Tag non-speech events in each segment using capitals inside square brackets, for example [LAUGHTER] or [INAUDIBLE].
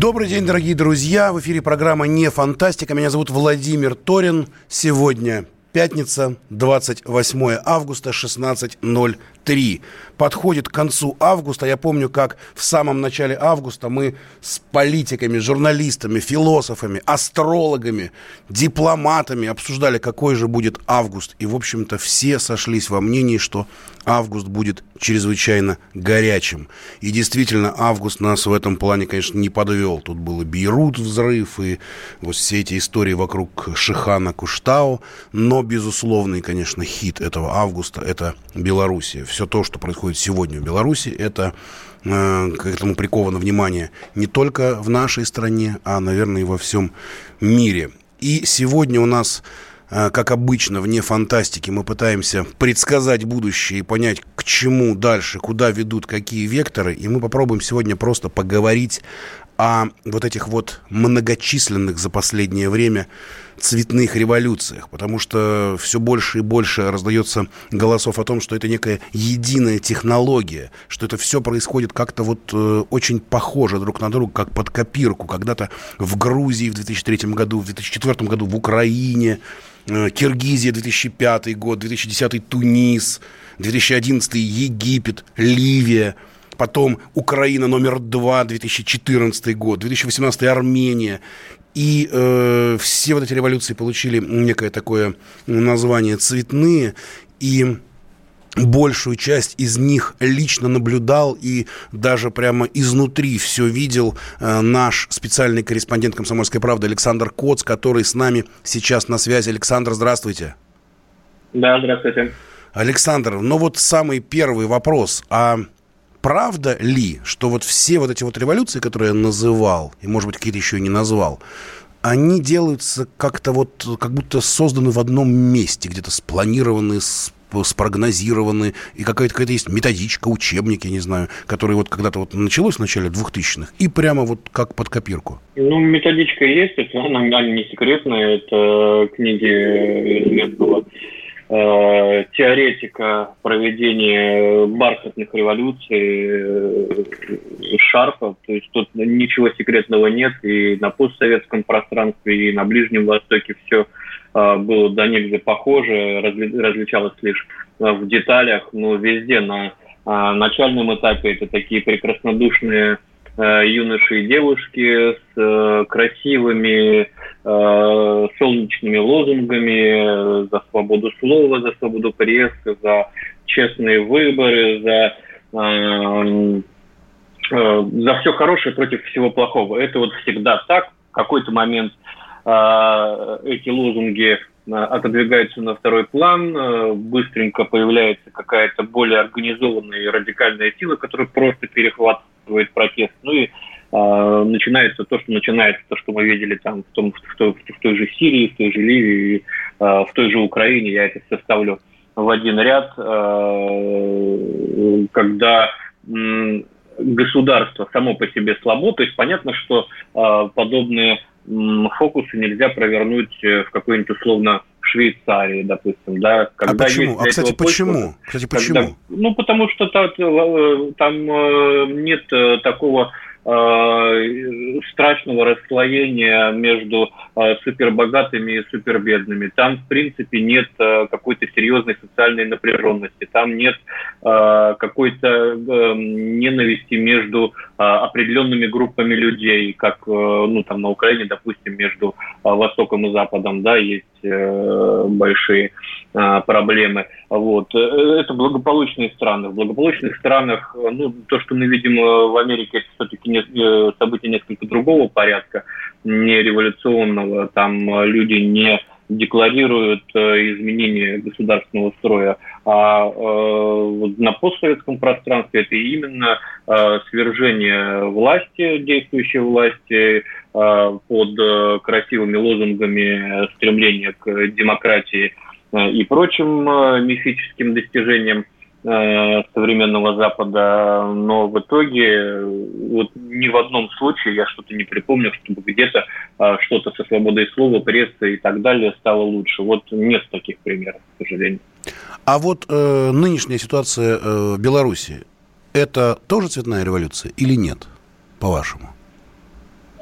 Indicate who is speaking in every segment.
Speaker 1: Добрый день, дорогие друзья. В эфире программа «Не фантастика». Меня зовут Владимир Торин. Сегодня пятница, 28 августа, 16.03 подходит к концу августа. Я помню, как в самом начале августа мы с политиками, журналистами, философами, астрологами, дипломатами обсуждали, какой же будет август. И, в общем-то, все сошлись во мнении, что август будет чрезвычайно горячим. И действительно, август нас в этом плане, конечно, не подвел. Тут был и Бейрут взрыв, и вот все эти истории вокруг Шихана Куштау. Но безусловный, конечно, хит этого августа – это Белоруссия. Все то, что происходит сегодня в Беларуси, это э, к этому приковано внимание не только в нашей стране, а, наверное, и во всем мире. И сегодня у нас э, как обычно, вне фантастики, мы пытаемся предсказать будущее и понять, к чему дальше, куда ведут какие векторы. И мы попробуем сегодня просто поговорить о вот этих вот многочисленных за последнее время цветных революциях, потому что все больше и больше раздается голосов о том, что это некая единая технология, что это все происходит как-то вот э, очень похоже друг на друга, как под копирку. Когда-то в Грузии в 2003 году, в 2004 году в Украине, э, Киргизия 2005 год, 2010 Тунис, 2011 Египет, Ливия – потом Украина номер два, 2014 год, 2018 Армения. И э, все вот эти революции получили некое такое название «цветные». И большую часть из них лично наблюдал и даже прямо изнутри все видел э, наш специальный корреспондент «Комсомольской правды» Александр Коц, который с нами сейчас на связи. Александр, здравствуйте.
Speaker 2: Да, здравствуйте.
Speaker 1: Александр, ну вот самый первый вопрос. А правда ли, что вот все вот эти вот революции, которые я называл, и, может быть, какие-то еще и не назвал, они делаются как-то вот, как будто созданы в одном месте, где-то спланированы, спрогнозированы, и какая-то какая есть методичка, учебник, я не знаю, который вот когда-то вот началось в начале 2000-х, и прямо вот как под копирку.
Speaker 2: Ну, методичка есть, это она не секретная, это книги известного Э, теоретика проведения бархатных революций э, Шарпа. То есть тут ничего секретного нет. И на постсоветском пространстве, и на Ближнем Востоке все э, было до нельзя похоже, различалось лишь в деталях, но везде на начальном этапе это такие прекраснодушные юноши и девушки с красивыми Э, солнечными лозунгами за свободу слова, за свободу прессы, за честные выборы, за, э, э, за все хорошее против всего плохого. Это вот всегда так. В какой-то момент э, эти лозунги э, отодвигаются на второй план, э, быстренько появляется какая-то более организованная и радикальная сила, которая просто перехватывает протест. Ну и а, начинается то, что начинается, то, что мы видели там в, том, в, той, в той же Сирии, в той же Ливии, а, в той же Украине, я это все ставлю в один ряд, а, когда государство само по себе слабо, то есть понятно, что подобные фокусы нельзя провернуть э, в какой-нибудь условно Швейцарии, допустим, да.
Speaker 1: Когда а почему? А, кстати, почему? Кстати, почему? Когда,
Speaker 2: ну, потому что там, э, там э, нет такого Э, страшного расслоения между э, супербогатыми и супербедными. Там, в принципе, нет э, какой-то серьезной социальной напряженности, там нет какой-то ненависти между определенными группами людей, как ну, там, на Украине, допустим, между Востоком и Западом, да, есть большие проблемы. Вот. Это благополучные страны. В благополучных странах, ну, то, что мы видим в Америке, это все-таки события несколько другого порядка, не революционного. Там люди не декларируют изменение государственного строя, а вот на постсоветском пространстве это именно свержение власти, действующей власти, под красивыми лозунгами стремления к демократии и прочим мифическим достижениям. Э, современного Запада, но в итоге вот ни в одном случае я что-то не припомню, чтобы где-то э, что-то со свободой слова, прессы и так далее стало лучше. Вот нет таких примеров, к сожалению.
Speaker 1: А вот э, нынешняя ситуация э, в Беларуси, это тоже цветная революция или нет, по-вашему?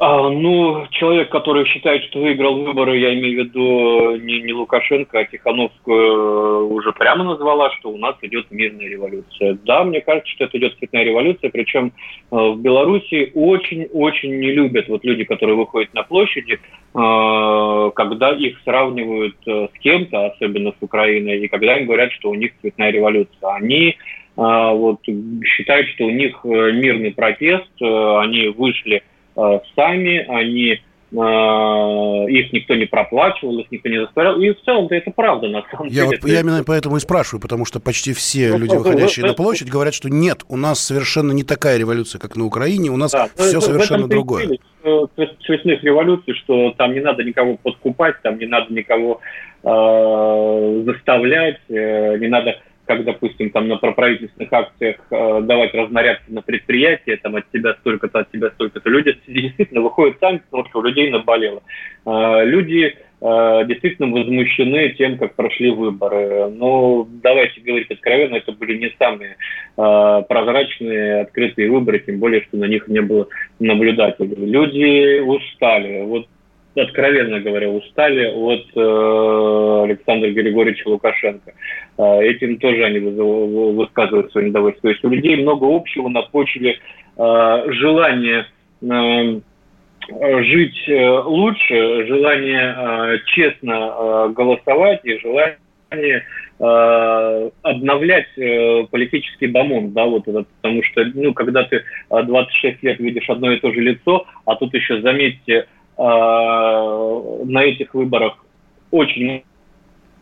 Speaker 2: А, ну, человек, который считает, что выиграл выборы, я имею в виду не, не Лукашенко, а Тихановскую, э, уже прямо назвала, что у нас идет мирная революция. Да, мне кажется, что это идет цветная революция, причем э, в Беларуси очень-очень не любят вот люди, которые выходят на площади, э, когда их сравнивают с кем-то, особенно с Украиной, и когда им говорят, что у них цветная революция. Они вот, считают, что у них мирный протест, они вышли Э, сами, они э, их никто не проплачивал, их никто не заставлял. И в целом-то это правда, на самом
Speaker 1: я
Speaker 2: деле.
Speaker 1: Вот, я именно поэтому и спрашиваю, потому что почти все ну, люди, выходящие ну, на площадь, говорят, что нет, у нас совершенно не такая революция, как на Украине, у нас да, все ну, совершенно другое.
Speaker 2: Цветных революций, что там не надо никого подкупать, там не надо никого э, заставлять, э, не надо как, допустим, там на проправительственных акциях э, давать разнарядки на предприятие, там от тебя столько-то, от тебя столько-то. Люди [LAUGHS] действительно выходят сами, потому что у людей наболело. Э, люди э, действительно возмущены тем, как прошли выборы. Но давайте говорить откровенно, это были не самые э, прозрачные, открытые выборы, тем более, что на них не было наблюдателей. Люди устали. Вот откровенно говоря, устали от э, Александра Григорьевича Лукашенко. Э, этим тоже они высказывают свое недовольство. То есть у людей много общего на почве э, желания э, жить лучше, желание честно голосовать и желание обновлять политический бомон, да, вот этот, потому что, ну, когда ты 26 лет видишь одно и то же лицо, а тут еще, заметьте, на этих выборах очень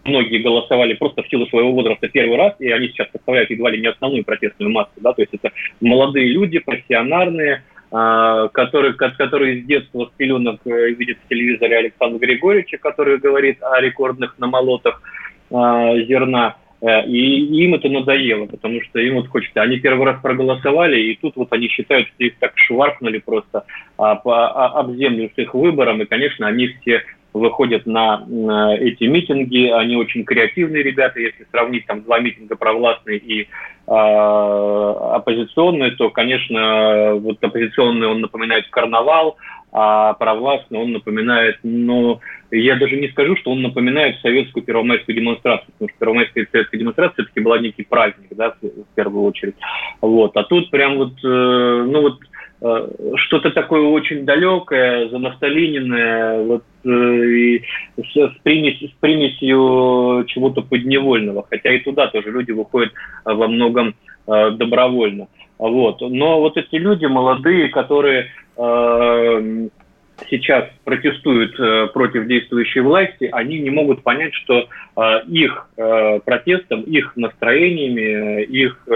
Speaker 2: многие голосовали просто в силу своего возраста первый раз, и они сейчас составляют едва ли не основную протестную массу. Да? То есть это молодые люди, профессиональные, э, которые, которые с детства с пеленок э, видят в телевизоре Александра Григорьевича, который говорит о рекордных намолотах зерна. Э, и им это надоело, потому что им вот хочется. Они первый раз проголосовали, и тут вот они считают, что их так шваркнули просто об, об землю с их выбором, и, конечно, они все выходят на эти митинги, они очень креативные ребята, если сравнить там два митинга провластные и э, оппозиционные, то, конечно, вот оппозиционный он напоминает карнавал, а провластный он напоминает, ну, я даже не скажу, что он напоминает советскую первомайскую демонстрацию, потому что первомайская советская демонстрация все-таки была некий праздник, да, в первую очередь. Вот. А тут прям вот, э, ну вот, э, что-то такое очень далекое, занафталиненное, вот, э, и с, примесь, с примесью чего-то подневольного, хотя и туда тоже люди выходят во многом добровольно. Вот. Но вот эти люди молодые, которые Э, сейчас протестуют э, против действующей власти, они не могут понять, что э, их протестом, их настроениями, их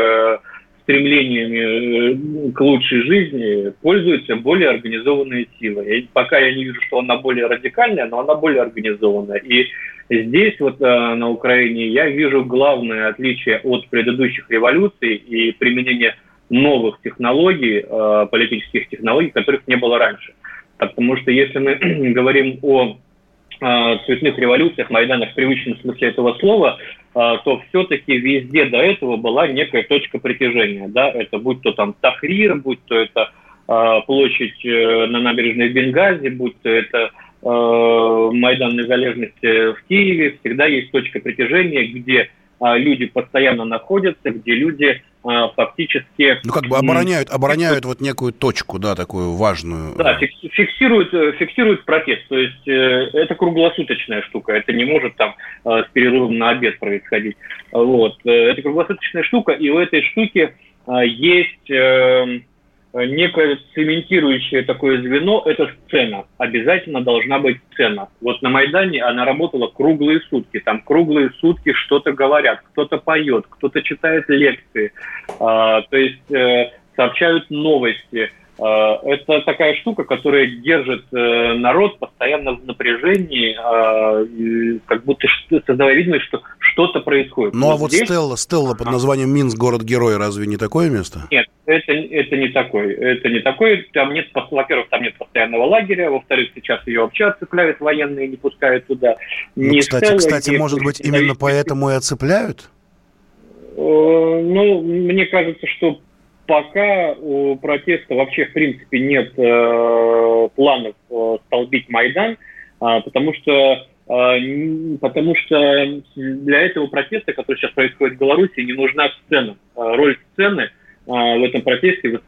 Speaker 2: стремлениями к лучшей жизни пользуются более организованные силы. И пока я не вижу, что она более радикальная, но она более организованная. И здесь вот на Украине я вижу главное отличие от предыдущих революций и применения новых технологий, э, политических технологий, которых не было раньше. Потому что если мы [CLEARS THROAT] говорим о э, цветных революциях, Майданах в привычном смысле этого слова, э, то все-таки везде до этого была некая точка притяжения. Да? Это будь то там Тахрир, будь то это площадь на набережной Бенгази, будь то это Майдан Незалежности в Киеве, всегда есть точка притяжения, где люди постоянно находятся, где люди фактически...
Speaker 1: Ну, как бы обороняют, обороняют вот некую точку, да, такую важную.
Speaker 2: Да, фиксируют, э, фиксируют протест. То есть э, это круглосуточная штука. Это не может там э, с перерывом на обед происходить. Вот. Это круглосуточная штука, и у этой штуки есть Э, некое цементирующее такое звено – это сцена. Обязательно должна быть сцена. Вот на Майдане она работала круглые сутки. Там круглые сутки что-то говорят, кто-то поет, кто-то читает лекции. А, то есть э, сообщают новости. А, это такая штука, которая держит э, народ постоянно в напряжении, а, как будто создавая видимость, что что-то происходит.
Speaker 1: Ну а вот здесь... Стелла, Стелла под названием Минск, город-герой, разве не такое место?
Speaker 2: Нет, это, это не такой. Это не такой. Там нет, во-первых, там нет постоянного лагеря, во-вторых, сейчас ее вообще оцепляют военные, не пускают туда.
Speaker 1: Ну, кстати, Стелла, кстати, может быть, именно поэтому и оцепляют?
Speaker 2: Э, ну, мне кажется, что пока у протеста вообще, в принципе, нет э, планов э, столбить Майдан, э, потому что э, потому что для этого протеста, который сейчас происходит в Беларуси, не нужна сцена. Э, роль сцены э, в этом протесте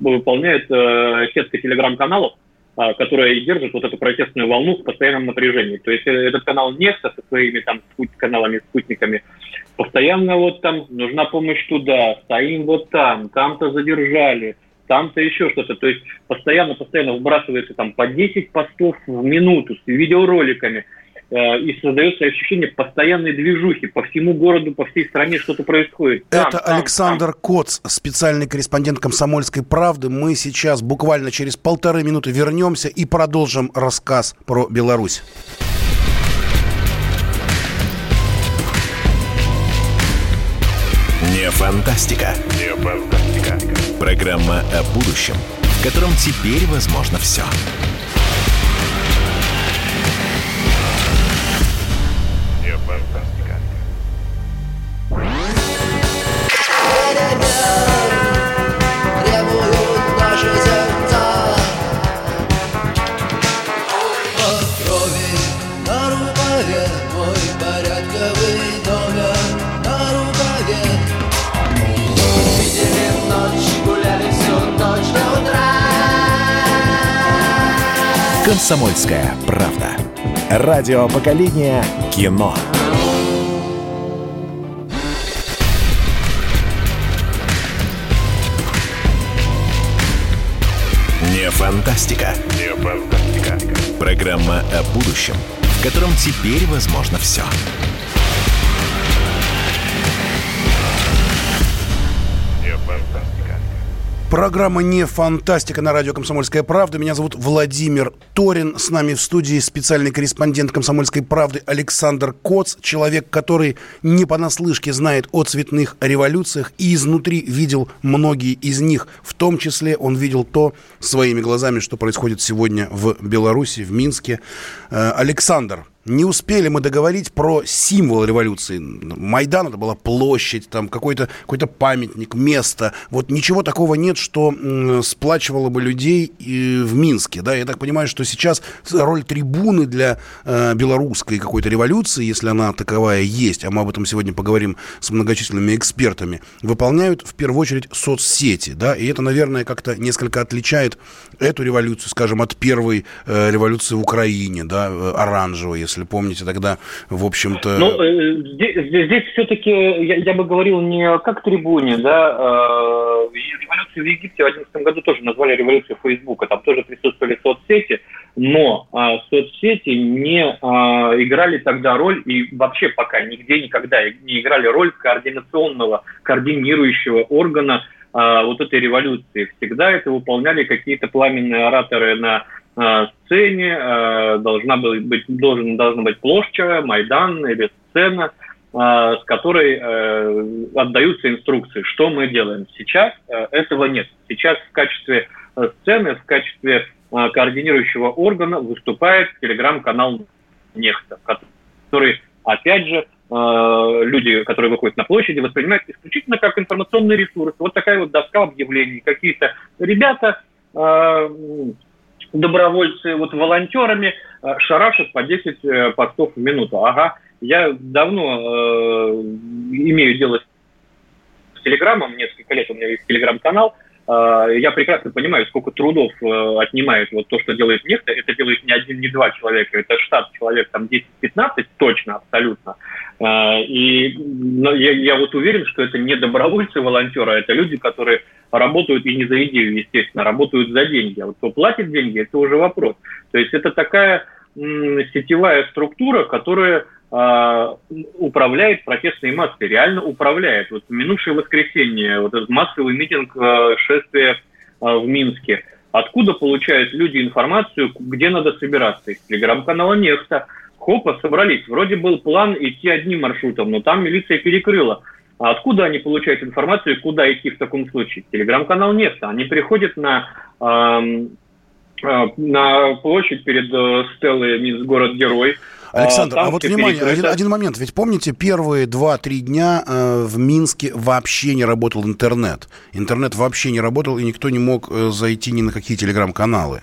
Speaker 2: выполняет э, сетка телеграм-каналов, э, которая держит вот эту протестную волну в постоянном напряжении. То есть э, этот канал Нефта со своими там каналами, спутниками постоянно вот там нужна помощь туда, стоим вот там, там-то задержали, там-то еще что-то. То есть постоянно-постоянно выбрасывается там по 10 постов в минуту с видеороликами. Э, и создается ощущение постоянной движухи. По всему городу, по всей стране что-то происходит.
Speaker 1: Там, Это там, Александр там. Коц, специальный корреспондент «Комсомольской правды». Мы сейчас буквально через полторы минуты вернемся и продолжим рассказ про Беларусь.
Speaker 3: Не фантастика. Не фантастика. Программа о будущем, в котором теперь возможно все. Не «Комсомольская правда». Радио поколения кино. Не фантастика. Не фантастика. Программа о будущем, в котором теперь возможно все.
Speaker 1: Программа «Не фантастика» на радио «Комсомольская правда». Меня зовут Владимир Торин. С нами в студии специальный корреспондент «Комсомольской правды» Александр Коц. Человек, который не понаслышке знает о цветных революциях и изнутри видел многие из них. В том числе он видел то своими глазами, что происходит сегодня в Беларуси, в Минске. Э, Александр, не успели мы договорить про символ революции. Майдан это была площадь, там какой-то какой памятник, место. Вот ничего такого нет, что сплачивало бы людей в Минске. Да? Я так понимаю, что сейчас роль трибуны для э, белорусской какой-то революции, если она таковая есть, а мы об этом сегодня поговорим с многочисленными экспертами, выполняют в первую очередь соцсети. Да? И это, наверное, как-то несколько отличает эту революцию, скажем, от первой э, революции в Украине, да, э, оранжевой, если помните, тогда, в общем-то...
Speaker 2: Ну, э, здесь, здесь все-таки я, я бы говорил не как трибуне, да, э, революцию в Египте в 2011 году тоже назвали революцией Фейсбука, там тоже присутствовали соцсети, но э, соцсети не э, играли тогда роль, и вообще пока нигде никогда не играли роль координационного, координирующего органа э, вот этой революции. Всегда это выполняли какие-то пламенные ораторы на Э, сцене э, должна быть, должен, должна быть площадь, Майдан или сцена, э, с которой отдаются инструкции, что мы делаем. Сейчас этого нет. Сейчас в качестве сцены, в качестве координирующего органа выступает телеграм-канал Нехта, который, опять же, люди, которые выходят на площади, воспринимают исключительно как информационный ресурс. Вот такая вот доска объявлений. Какие-то ребята добровольцы, вот волонтерами э, шарашат по 10 э, постов в минуту. Ага, я давно э, имею дело с Телеграмом, несколько лет у меня есть Телеграм-канал, я прекрасно понимаю, сколько трудов э, отнимает вот то, что делает нефть. Это делает не один, не два человека, это штат человек, там 10-15 точно, абсолютно. Э, и но я, я вот уверен, что это не добровольцы, волонтеры, а это люди, которые работают и не за идею, естественно, работают за деньги. А вот кто платит деньги, это уже вопрос. То есть это такая сетевая структура, которая а, управляет протестной массой, реально управляет. Вот минувшее воскресенье, вот этот массовый митинг а, шествия а, в Минске. Откуда получают люди информацию, где надо собираться? Из телеграм-канала «Нефта». Хопа, собрались. Вроде был план идти одним маршрутом, но там милиция перекрыла. А откуда они получают информацию, куда идти в таком случае? Телеграм-канал «Нефта». Они приходят на на площадь перед э, Стеллой Минск город-герой.
Speaker 1: Александр, а, а вот внимание, один, один момент. Ведь помните, первые два-три дня э, в Минске вообще не работал интернет. Интернет вообще не работал, и никто не мог э, зайти ни на какие телеграм-каналы.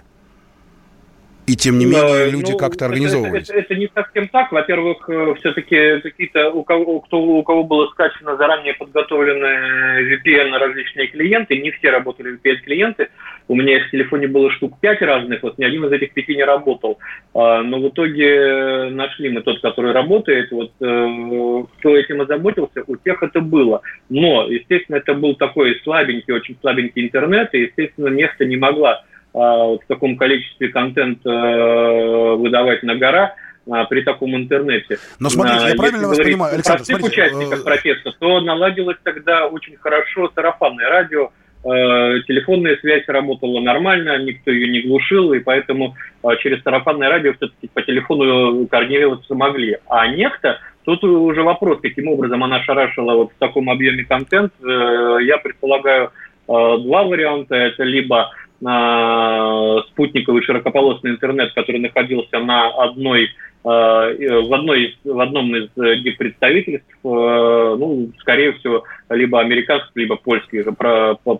Speaker 1: И тем не менее да, люди ну, как-то организовывались.
Speaker 2: Это, это, это не совсем так. Во-первых, э, все-таки какие-то у кого, кто, у кого было скачано заранее подготовленные VPN различные клиенты, не все работали VPN-клиенты. У меня в телефоне было штук пять разных, вот ни один из этих пяти не работал. А, но в итоге нашли мы тот, который работает. Вот э, кто этим озаботился, у тех это было. Но, естественно, это был такой слабенький, очень слабенький интернет, и, естественно, место не могла а, в таком количестве контент э, выдавать на гора а, при таком интернете.
Speaker 1: Но смотрите, я правильно вас понимаю,
Speaker 2: Александр, простых смотрите, участников э, протеста, то наладилось тогда очень хорошо сарафанное радио, телефонная связь работала нормально, никто ее не глушил, и поэтому через сарафанное радио все-таки по телефону координироваться могли. А некто, тут уже вопрос, каким образом она шарашила вот в таком объеме контент, я предполагаю два варианта. Это либо спутниковый широкополосный интернет, который находился на одной Э, в, одной, в одном из э, представительств, э, ну, скорее всего, либо американское, либо польское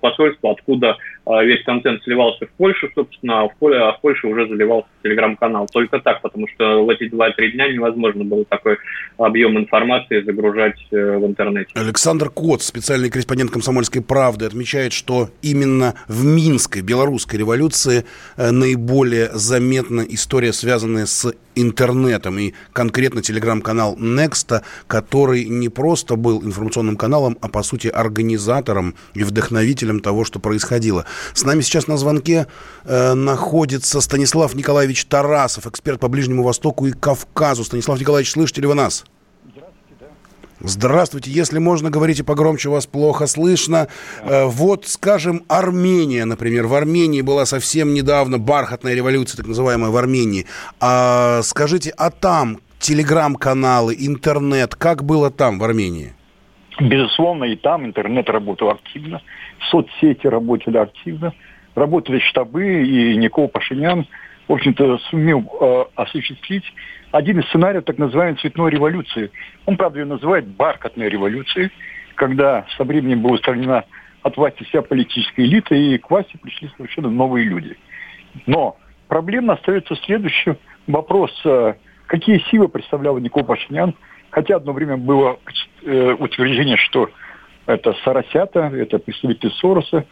Speaker 2: посольство, откуда весь контент сливался в Польшу, собственно, а в, Поле, а в Польше уже заливался телеграм-канал. Только так, потому что в эти 2-3 дня невозможно было такой объем информации загружать в интернете.
Speaker 1: Александр Кот, специальный корреспондент «Комсомольской правды», отмечает, что именно в Минской белорусской революции наиболее заметна история, связанная с интернетом. И конкретно телеграм-канал Next, который не просто был информационным каналом, а по сути организатором и вдохновителем того, что происходило. С нами сейчас на звонке э, находится Станислав Николаевич Тарасов, эксперт по Ближнему Востоку и Кавказу. Станислав Николаевич, слышите ли вы нас? Здравствуйте. Если можно, говорите погромче, вас плохо слышно. Э, вот, скажем, Армения, например. В Армении была совсем недавно бархатная революция, так называемая в Армении. А, скажите, а там телеграм-каналы, интернет, как было там, в Армении?
Speaker 4: Безусловно, и там интернет работал активно, соцсети работали активно, работали штабы, и Никол Пашинян, в общем-то, сумел э, осуществить один из сценариев так называемой цветной революции. Он, правда, ее называет бархатной революцией, когда со временем была устранена от власти вся политическая элита, и к власти пришли совершенно новые люди. Но проблема остается следующим. Вопрос, э, какие силы представлял Никол Пашинян, хотя одно время было э, утверждение, что это Соросята, это представители Сороса,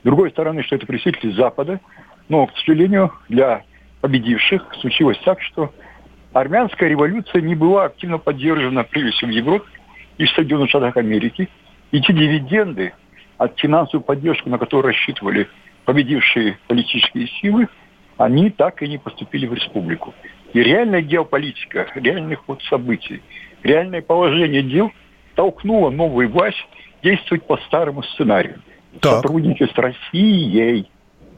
Speaker 4: с другой стороны, что это представители Запада, но, к сожалению, для победивших случилось так, что армянская революция не была активно поддержана, прежде всего, в Европе и в Соединенных Штатах Америки. И те дивиденды от финансовой поддержки, на которую рассчитывали победившие политические силы, они так и не поступили в республику. И реальная геополитика, реальный ход событий, реальное положение дел толкнуло новую власть действовать по старому сценарию. Так. Сотрудничать с Россией.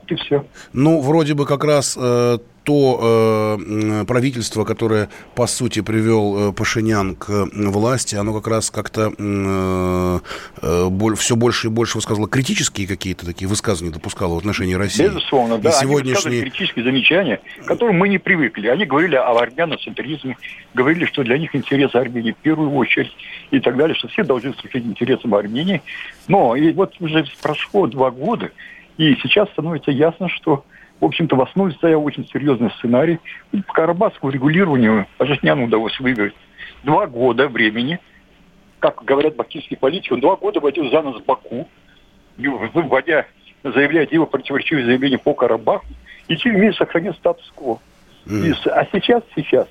Speaker 4: И все.
Speaker 1: Ну, вроде бы как раз э, то э, правительство, которое, по сути, привел э, Пашинян к власти, оно как раз как-то э, э, все больше и больше высказывало критические какие-то такие высказывания допускало в отношении России.
Speaker 4: Безусловно, и да. Сегодняшние... Они критические замечания, к которым мы не привыкли. Они говорили о армяноцентризме, говорили, что для них интересы Армении в первую очередь и так далее, что все должны служить интересам Армении. Но и вот уже прошло два года, и сейчас становится ясно, что в общем-то, в основе стоял очень серьезный сценарий. По карабахскому регулированию Пашиняну удалось выиграть два года времени. Как говорят бактийские политики, он два года водил за нос Баку, вводя заявлять его противоречивые заявления по Карабаху, и тем не менее сохранил статус-кво. Mm. А сейчас, сейчас,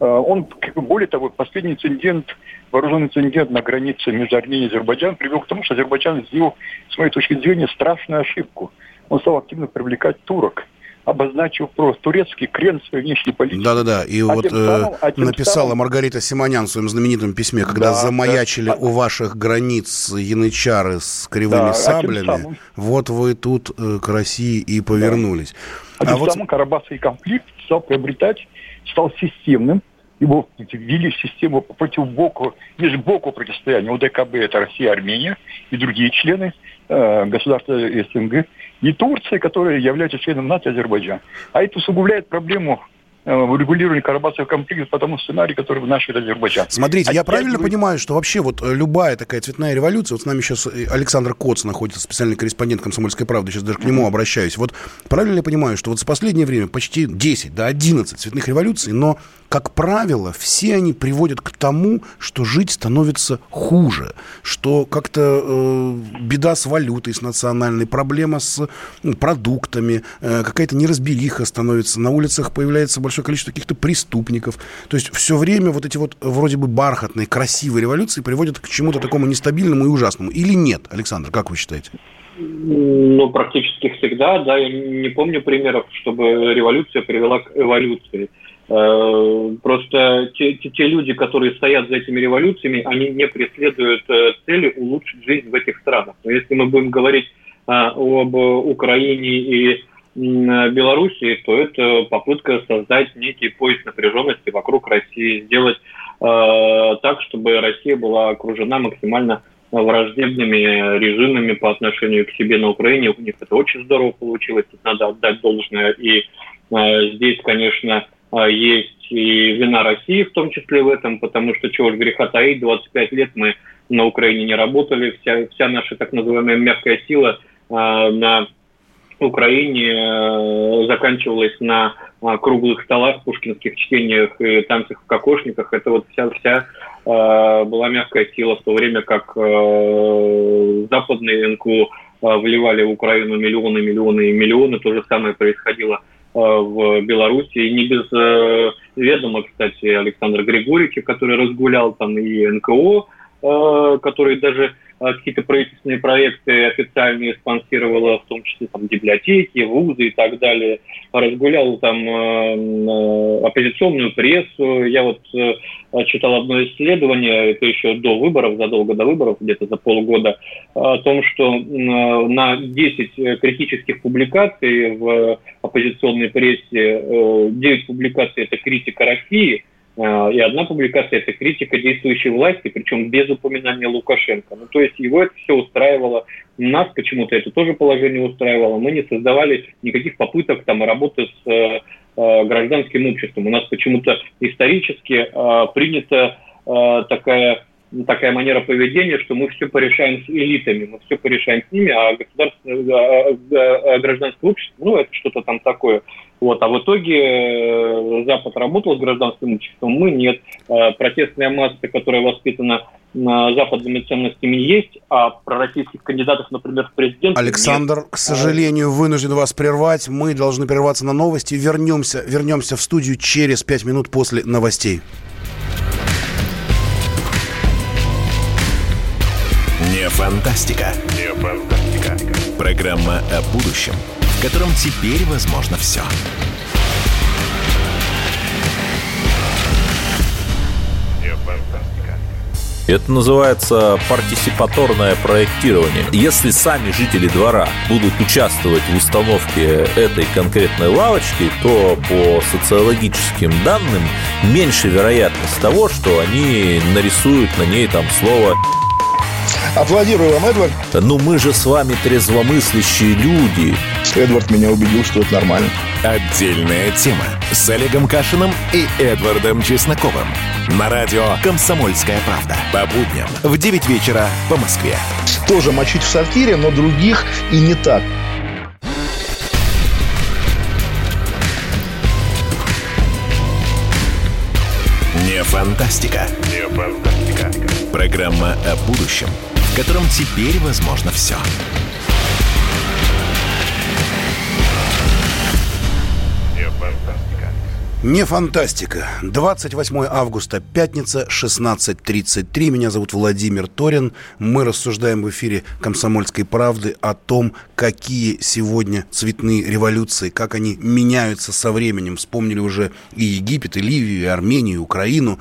Speaker 4: э, он, более того, последний инцидент, вооруженный инцидент на границе между Арменией и Азербайджаном привел к тому, что Азербайджан сделал, с моей точки зрения, страшную ошибку. Он стал активно привлекать турок обозначил просто турецкий крен своей внешней политики.
Speaker 1: Да-да-да, и а вот самым, а написала самым... Маргарита Симонян в своем знаменитом письме, когда да, замаячили да, у ваших границ янычары с кривыми да, саблями, а вот вы тут э, к России и повернулись.
Speaker 4: Да. А, а вот... самым Карабахский конфликт стал приобретать, стал системным, его ввели в систему против боку, между боку противостояния УДКБ, это Россия, Армения и другие члены э, государства СНГ, и Турция, которая является членом НАТО и Азербайджан. А это усугубляет проблему урегулирования Карабахского конфликта по тому сценарию, который вынашивает Азербайджан.
Speaker 1: Смотрите, а я правильно понимаю, что вообще вот э, любая такая цветная революция, вот с нами сейчас э, Александр Коц находится, специальный корреспондент «Комсомольской правды», сейчас даже к нему обращаюсь. Вот правильно я понимаю, что вот за последнее время почти 10, да, 11 цветных революций, но, как правило, все они приводят к тому, что жить становится хуже, что как-то э, беда с валютой, с национальной, проблема с ну, продуктами, э, какая-то неразбериха становится, на улицах появляется большое большое количество каких-то преступников. То есть все время вот эти вот вроде бы бархатные, красивые революции приводят к чему-то такому нестабильному и ужасному. Или нет, Александр, как вы считаете?
Speaker 2: Ну, практически всегда, да, я не помню примеров, чтобы революция привела к эволюции. Э, просто те, те, те люди, которые стоят за этими революциями, они не преследуют э, цели улучшить жизнь в этих странах. Но если мы будем говорить э, об Украине и Белоруссии, то это попытка создать некий пояс напряженности вокруг России, сделать э, так, чтобы Россия была окружена максимально враждебными режимами по отношению к себе на Украине. У них это очень здорово получилось, тут надо отдать должное. И э, здесь, конечно, э, есть и вина России в том числе в этом, потому что чего ж греха таить, 25 лет мы на Украине не работали, вся, вся наша так называемая мягкая сила э, на Украине э, заканчивалась на э, круглых столах, пушкинских чтениях и танцах в кокошниках. Это вот вся вся э, была мягкая сила в то время, как западные НКО вливали в Украину миллионы, миллионы и миллионы. То же самое происходило в Беларуси. И не без ведома, кстати, Александра Григорьевича, который разгулял там и НКО, который даже а, какие-то правительственные проекты официальные спонсировала, в том числе там библиотеки, вузы и так далее. Разгулял там э, э, оппозиционную прессу. Я вот э, читал одно исследование, это еще до выборов, задолго до выборов, где-то за полгода, о том, что на 10 критических публикаций в оппозиционной прессе 9 публикаций – это критика России – Э, и одна публикация – это критика действующей власти, причем без упоминания Лукашенко. Ну, то есть его это все устраивало. Нас почему-то это тоже положение устраивало. Мы не создавали никаких попыток там, работы с э, э гражданским обществом. У нас почему-то исторически э, принята э, такая такая манера поведения, что мы все порешаем с элитами, мы все порешаем с ними, а государственное, а, а, а гражданское общество, ну, это что-то там такое. Вот, а в итоге э, Запад работал с гражданским обществом, мы нет. Э, протестная масса, которая воспитана западными ценностями есть, а про российских кандидатов, например, в президенты
Speaker 1: Александр,
Speaker 2: нет.
Speaker 1: к сожалению, вынужден вас прервать. Мы должны прерваться на новости. Вернемся, вернемся в студию через пять минут после новостей.
Speaker 3: Не фантастика. Не фантастика. Программа о будущем, в котором теперь возможно все.
Speaker 5: Это называется партисипаторное проектирование. Если сами жители двора будут участвовать в установке этой конкретной лавочки, то по социологическим данным меньше вероятность того, что они нарисуют на ней там слово
Speaker 6: Аплодирую вам, Эдвард.
Speaker 5: Ну мы же с вами трезвомыслящие люди.
Speaker 6: Эдвард меня убедил, что это нормально.
Speaker 3: Отдельная тема с Олегом Кашиным и Эдвардом Чесноковым. На радио «Комсомольская правда». По будням в 9 вечера по Москве.
Speaker 6: Тоже мочить в сортире, но других и не так.
Speaker 3: Не фантастика. Не фантастика. Программа о будущем – в котором теперь возможно все.
Speaker 1: Не фантастика. 28 августа, пятница, 16.33. Меня зовут Владимир Торин. Мы рассуждаем в эфире «Комсомольской правды» о том, какие сегодня цветные революции, как они меняются со временем. Вспомнили уже и Египет, и Ливию, и Армению, и Украину,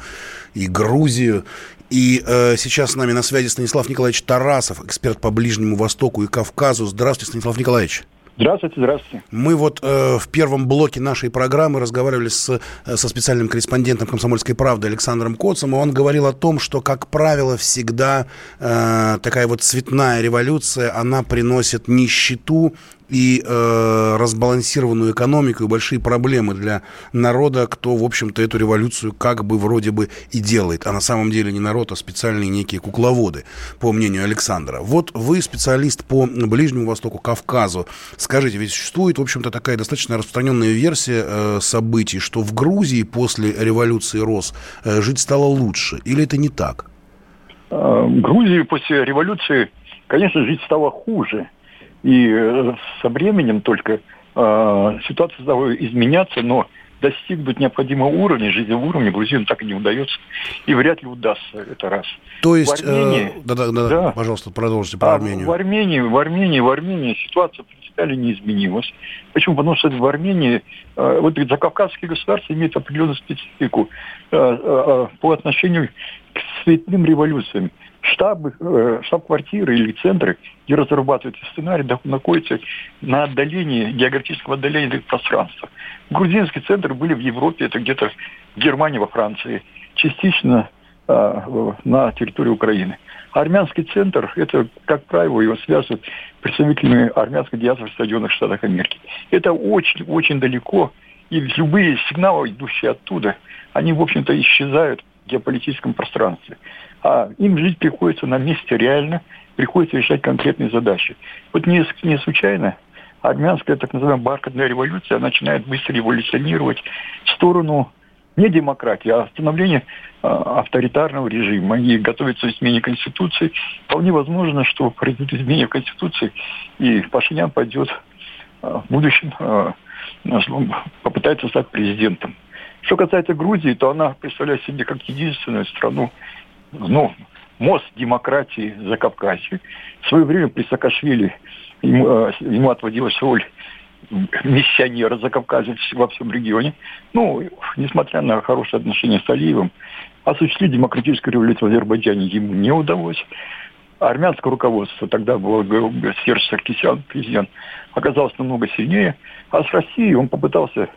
Speaker 1: и Грузию, и э, сейчас с нами на связи Станислав Николаевич Тарасов, эксперт по Ближнему Востоку и Кавказу. Здравствуйте, Станислав Николаевич.
Speaker 4: Здравствуйте, здравствуйте.
Speaker 1: Мы вот э, в первом блоке нашей программы разговаривали с, э, со специальным корреспондентом «Комсомольской правды» Александром Коцем, и он говорил о том, что, как правило, всегда э, такая вот цветная революция, она приносит нищету и э, разбалансированную экономику и большие проблемы для народа, кто, в общем-то, эту революцию как бы вроде бы и делает. А на самом деле не народ, а специальные некие кукловоды, по мнению Александра. Вот вы специалист по Ближнему Востоку, Кавказу. Скажите, ведь существует, в общем-то, такая достаточно распространенная версия э, событий, что в Грузии после революции РОС э, жить стало лучше. Или это не так?
Speaker 4: Э, Грузии после революции, конечно, жить стало хуже. И э, со временем только э, ситуация стала изменяться, но достигнуть необходимого уровня, жизненного уровня грузинам так и не удается. И вряд ли удастся это раз.
Speaker 1: То есть, в Армении, э, да, да, да, да, пожалуйста, продолжите про а Армению.
Speaker 4: В Армении, в Армении, в Армении ситуация принципиально не изменилась. Почему? Потому что в Армении э, вот закавказские государства имеют определенную специфику э, э, по отношению к цветным революциям штабы, э, штаб-квартиры или центры, где разрабатывают сценарий, находятся на отдалении, географическом отдалении пространства. Грузинские центры были в Европе, это где-то в Германии, во Франции, частично э, на территории Украины. Армянский центр, это, как правило, его связывают представителями армянской диаспоры в Соединенных Штатах Америки. Это очень-очень далеко, и любые сигналы, идущие оттуда, они, в общем-то, исчезают в геополитическом пространстве а им жить приходится на месте реально, приходится решать конкретные задачи. Вот не, не случайно армянская так называемая бархатная революция начинает быстро эволюционировать в сторону не демократии, а становления э, авторитарного режима. И готовится изменение Конституции. Вполне возможно, что произойдет изменение Конституции, и Пашинян пойдет э, в будущем, э, попытается стать президентом. Что касается Грузии, то она представляет себе как единственную страну ну, мост демократии за Кавказе. В свое время при Саакашвили ему, э, ему отводилась роль миссионера за Кавказе во всем регионе. Ну, несмотря на хорошие отношения с Алиевым, осуществить демократическую революцию в Азербайджане ему не удалось. Армянское руководство, тогда был Серж Саркисян, президент, оказалось намного сильнее. А с Россией он попытался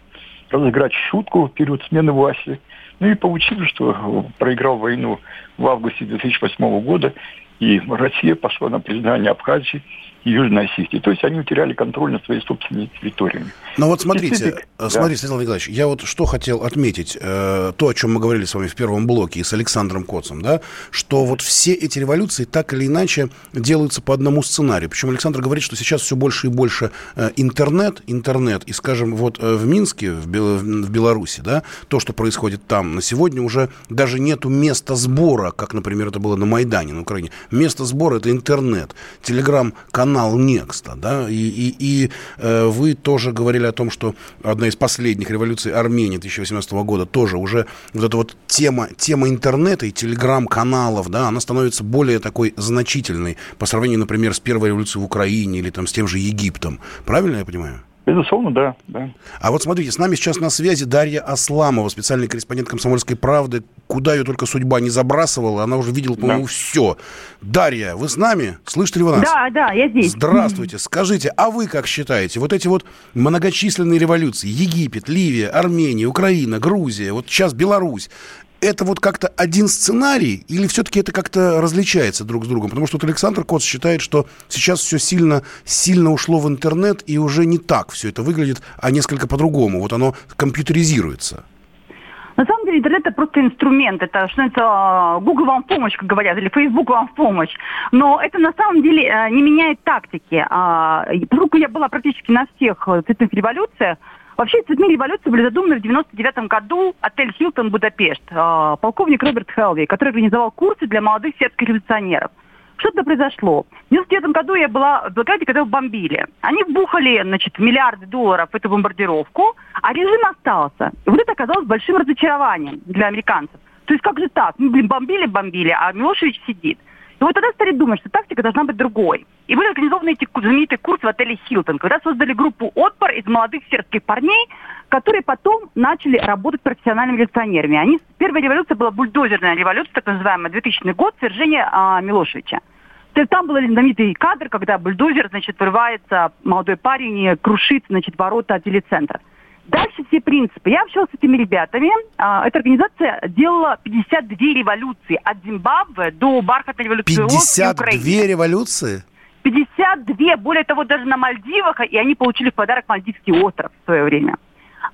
Speaker 4: разыграть шутку в период смены власти – ну и получилось, что проиграл войну в августе 2008 года, и Россия пошла на признание Абхазии Южной Осетии. То есть они утеряли контроль над своей собственной территорией.
Speaker 1: Ну вот смотрите, да. смотрите, Станислав Николаевич, я вот что хотел отметить, э, то, о чем мы говорили с вами в первом блоке и с Александром Коцем, да, что вот все эти революции так или иначе делаются по одному сценарию. Причем Александр говорит, что сейчас все больше и больше э, интернет, интернет, и, скажем, вот э, в Минске, в, Бел, в Беларуси, да, то, что происходит там на сегодня уже даже нету места сбора, как, например, это было на Майдане на Украине. Место сбора это интернет, телеграм-канал Некста, да, и, и, и э, вы тоже говорили о том, что одна из последних революций Армении 2018 года тоже уже вот эта вот тема, тема интернета и телеграм-каналов, да, она становится более такой значительной по сравнению, например, с первой революцией в Украине или там с тем же Египтом. Правильно я понимаю?
Speaker 4: Безусловно, да, да.
Speaker 1: А вот смотрите, с нами сейчас на связи Дарья Асламова, специальный корреспондент «Комсомольской правды». Куда ее только судьба не забрасывала, она уже видела, по-моему, да. все. Дарья, вы с нами? Слышите ли вы нас?
Speaker 7: Да, да, я здесь.
Speaker 1: Здравствуйте. Скажите, а вы как считаете, вот эти вот многочисленные революции, Египет, Ливия, Армения, Украина, Грузия, вот сейчас Беларусь, это вот как-то один сценарий или все-таки это как-то различается друг с другом? Потому что вот Александр Коц считает, что сейчас все сильно, сильно ушло в интернет и уже не так все это выглядит, а несколько по-другому. Вот оно компьютеризируется.
Speaker 7: На самом деле интернет это просто инструмент, это что это а, Google вам в помощь, как говорят, или Facebook вам в помощь. Но это на самом деле э, не меняет тактики. А, поскольку я была практически на всех цветных революциях, Вообще, цветные революции были задуманы в 99 году отель «Хилтон Будапешт». А, полковник Роберт Хелви, который организовал курсы для молодых сербских революционеров. Что-то произошло. В 99 году я была в Белграде, когда его бомбили. Они вбухали, значит, миллиарды долларов в эту бомбардировку, а режим остался. И вот это оказалось большим разочарованием для американцев. То есть как же так? Ну, блин, бомбили, бомбили, а Милошевич сидит. И вот тогда стали думать, что тактика должна быть другой. И были организованы эти знаменитые курсы в отеле «Хилтон», когда создали группу «Отпор» из молодых сербских парней, которые потом начали работать профессиональными революционерами. Они, первая революция была бульдозерная революция, так называемая, 2000 год, свержение а, Милошевича. То есть там был знаменитый кадр, когда бульдозер, значит, вырывается молодой парень и крушит, значит, ворота телецентра. Дальше все принципы. Я общалась с этими ребятами. А, эта организация делала 52 революции от Зимбабве до бархатной революции
Speaker 1: 52 революции?
Speaker 7: 52, более того, даже на Мальдивах, и они получили в подарок Мальдивский остров в свое время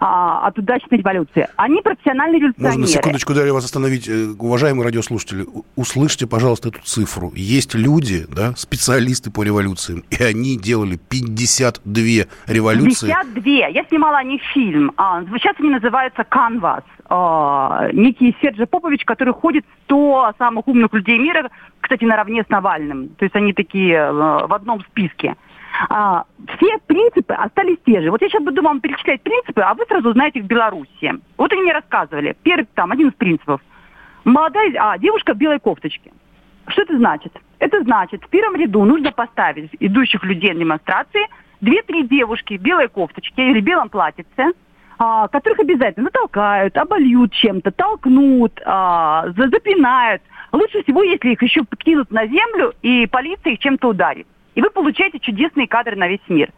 Speaker 7: а, от удачной революции. Они профессиональные революционеры.
Speaker 1: Можно секундочку, Дарья, вас остановить. Э, уважаемые радиослушатели, услышьте, пожалуйста, эту цифру. Есть люди, да, специалисты по революциям, и они делали 52 революции.
Speaker 7: 52. Я снимала не фильм. А, сейчас они называются «Canvas». А, некий Серджи Попович, который ходит 100 самых умных людей мира, кстати, наравне с Навальным. То есть они такие э, в одном списке а, все принципы остались те же. Вот я сейчас буду вам перечислять принципы, а вы сразу узнаете в Беларуси. Вот они мне рассказывали. Первый, там, один из принципов. Молодая, а, девушка в белой кофточке. Что это значит? Это значит, в первом ряду нужно поставить идущих людей на демонстрации две-три девушки в белой кофточке или белом платьице, а, которых обязательно толкают, обольют чем-то, толкнут, а, запинают. Лучше всего, если их еще кинут на землю, и полиция их чем-то ударит и вы получаете чудесные кадры на весь мир.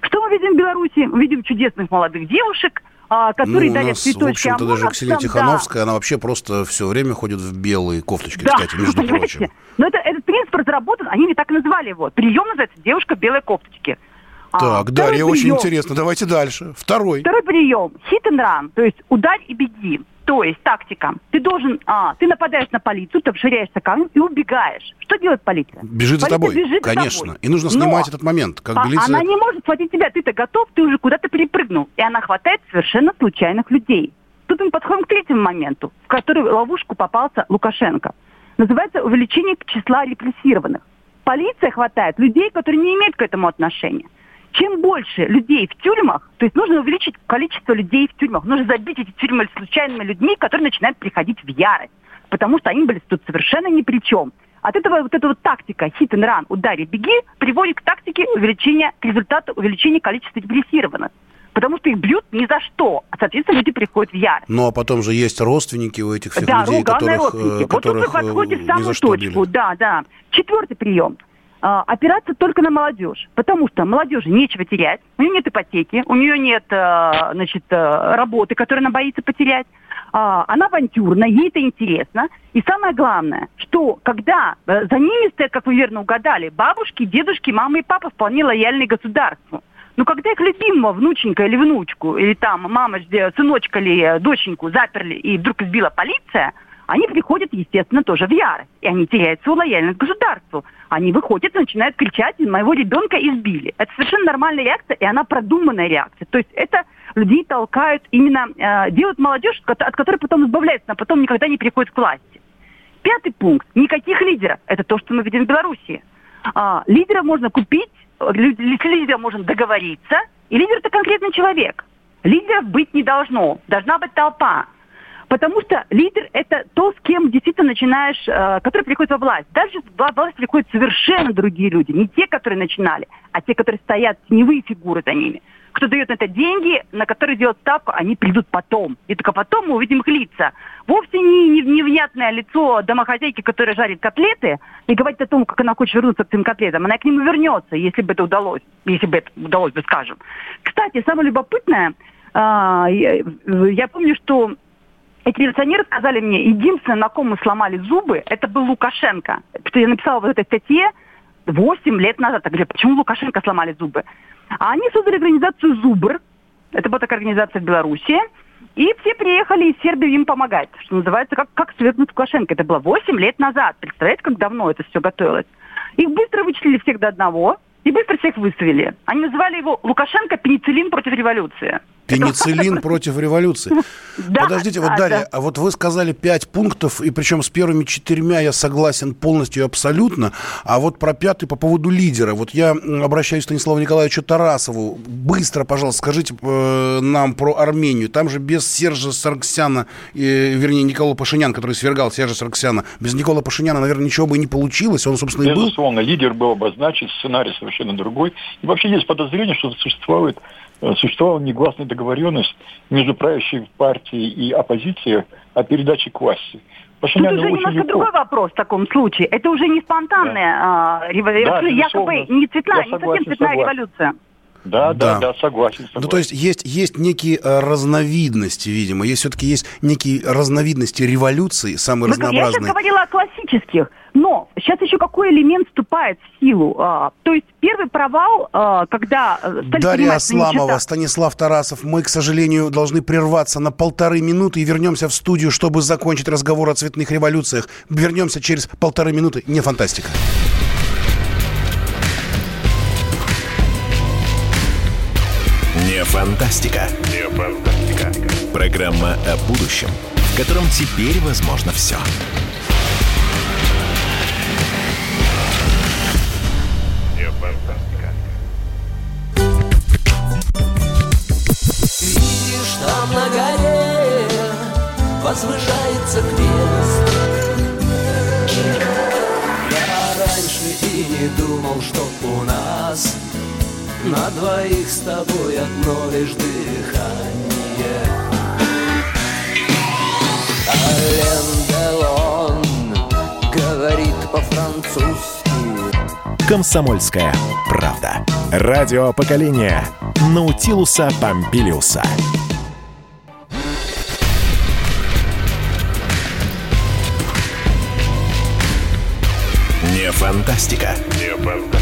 Speaker 7: Что мы видим в Беларуси? Мы видим чудесных молодых девушек, а, которые ну, дарят нас, цветочки. В
Speaker 1: общем-то, даже Ксения Тихановская, да. она вообще просто все время ходит в белые кофточки, да, кстати, между прочим.
Speaker 7: Но это, этот принцип разработан, они не так назвали его. Прием называется «девушка в белой кофточке».
Speaker 1: А, так, а, Дарья, прием. очень интересно. Давайте дальше. Второй.
Speaker 7: Второй прием. Hit and run, то есть ударь и беги. То есть тактика. Ты должен, а, ты нападаешь на полицию, ты обширяешься камнем и убегаешь. Что делает полиция?
Speaker 1: Бежит
Speaker 7: полиция
Speaker 1: за тобой,
Speaker 7: бежит
Speaker 1: конечно.
Speaker 7: За тобой.
Speaker 1: И нужно снимать Но этот момент, как
Speaker 7: а,
Speaker 1: милиция...
Speaker 7: Она не может схватить тебя, ты-то готов, ты уже куда-то перепрыгнул. И она хватает совершенно случайных людей. Тут мы подходим к третьему моменту, в который в ловушку попался Лукашенко. Называется увеличение числа репрессированных. Полиция хватает людей, которые не имеют к этому отношения чем больше людей в тюрьмах, то есть нужно увеличить количество людей в тюрьмах, нужно забить эти тюрьмы случайными людьми, которые начинают приходить в ярость, потому что они были тут совершенно ни при чем. От этого вот эта вот тактика hit and run, удари, беги, приводит к тактике увеличения, к результату увеличения количества репрессированных. Потому что их бьют ни за что. А, соответственно, люди приходят в ярость.
Speaker 1: Ну, а потом же есть родственники у этих всех да, людей, которых, родственники.
Speaker 7: которых вот тут вы подходите в самую точку. Да, да. Четвертый прием – а, опираться только на молодежь, потому что молодежи нечего терять, у нее нет ипотеки, у нее нет а, значит, а, работы, которую она боится потерять, она авантюрна, ей это интересно. И самое главное, что когда э, за ними стоят, как вы верно угадали, бабушки, дедушки, мамы и папа вполне лояльны государству. Но когда их любимого внученька или внучку, или там мама, сыночка или доченьку заперли и вдруг избила полиция – они приходят, естественно, тоже в ярость. И они теряют свою лояльность к государству. Они выходят и начинают кричать, моего ребенка избили. Это совершенно нормальная реакция, и она продуманная реакция. То есть это людей толкают именно, э, делают молодежь, от которой потом избавляются, а потом никогда не приходит к власти. Пятый пункт. Никаких лидеров. Это то, что мы видим в Беларуси. А, лидера можно купить, с лидером можно договориться, и лидер это конкретный человек. Лидеров быть не должно. Должна быть толпа. Потому что лидер – это то, с кем действительно начинаешь, э, который приходит во власть. Дальше в власть приходят совершенно другие люди. Не те, которые начинали, а те, которые стоят, теневые фигуры за ними. Кто дает на это деньги, на которые делают ставку, они придут потом. И только потом мы увидим их лица. Вовсе не невнятное лицо домохозяйки, которая жарит котлеты, и говорит о том, как она хочет вернуться к этим котлетам. Она к ним вернется, если бы это удалось. Если бы это удалось бы, скажем. Кстати, самое любопытное, а, я помню, что эти революционеры сказали мне, единственное, на ком мы сломали зубы, это был Лукашенко. Что я написала в этой статье 8 лет назад. Я говорю, почему Лукашенко сломали зубы? А они создали организацию «Зубр». Это была такая организация в Беларуси. И все приехали из Сербии им помогать, что называется, как, как свергнуть Лукашенко. Это было 8 лет назад. Представляете, как давно это все готовилось? Их быстро вычислили всех до одного и быстро всех выставили. Они называли его Лукашенко пенициллин против революции.
Speaker 1: Пенициллин [LAUGHS] против революции.
Speaker 7: Да,
Speaker 1: Подождите, вот,
Speaker 7: да,
Speaker 1: Дарья,
Speaker 7: да.
Speaker 1: а вот вы сказали пять пунктов, и причем с первыми четырьмя я согласен полностью и абсолютно, а вот про пятый по поводу лидера. Вот я обращаюсь к Станиславу Николаевичу Тарасову. Быстро, пожалуйста, скажите э, нам про Армению. Там же без Сержа Сарксяна, э, вернее, Никола Пашинян, который свергал Сержа Сарксяна, без Никола Пашиняна, наверное, ничего бы и не получилось. Он, собственно, и был.
Speaker 4: Безусловно, лидер был обозначен, сценарий совершенно другой. И вообще есть подозрение, что существует, существовала негласная договоренность между правящей партией и оппозицией о передаче к власти.
Speaker 7: Тут уже немножко
Speaker 4: легко-
Speaker 7: другой вопрос в таком случае. Это уже не спонтанная а, революция,
Speaker 4: Да,
Speaker 7: якобы не цветная,
Speaker 4: Я
Speaker 7: не совсем цветная
Speaker 4: согласен.
Speaker 7: революция.
Speaker 4: Да, да,
Speaker 1: Да.
Speaker 4: да, согласен, согласен.
Speaker 1: Ну, то есть есть, есть некие э, разновидности, видимо. Есть все-таки есть некие разновидности революции, самые
Speaker 7: Мы- Я сейчас
Speaker 1: разнообразные.
Speaker 7: говорила о классических, но сейчас еще какой элемент вступает в силу? А, то есть первый провал, а, когда э, стали
Speaker 1: Дарья Асламова, Станислав Тарасов. Мы, к сожалению, должны прерваться на полторы минуты и вернемся в студию, чтобы закончить разговор о цветных революциях. Вернемся через полторы минуты. Не фантастика.
Speaker 3: Фантастика. Не фантастика. Программа о будущем, в котором теперь возможно все. Не фантастика.
Speaker 8: Видишь, там на горе возвышается крест. Я раньше и не думал, что у нас на двоих с тобой одно лишь дыхание. Ален Делон говорит по-французски.
Speaker 3: Комсомольская правда. Радио поколения Наутилуса Помпилиуса. Не фантастика. Не фантастика.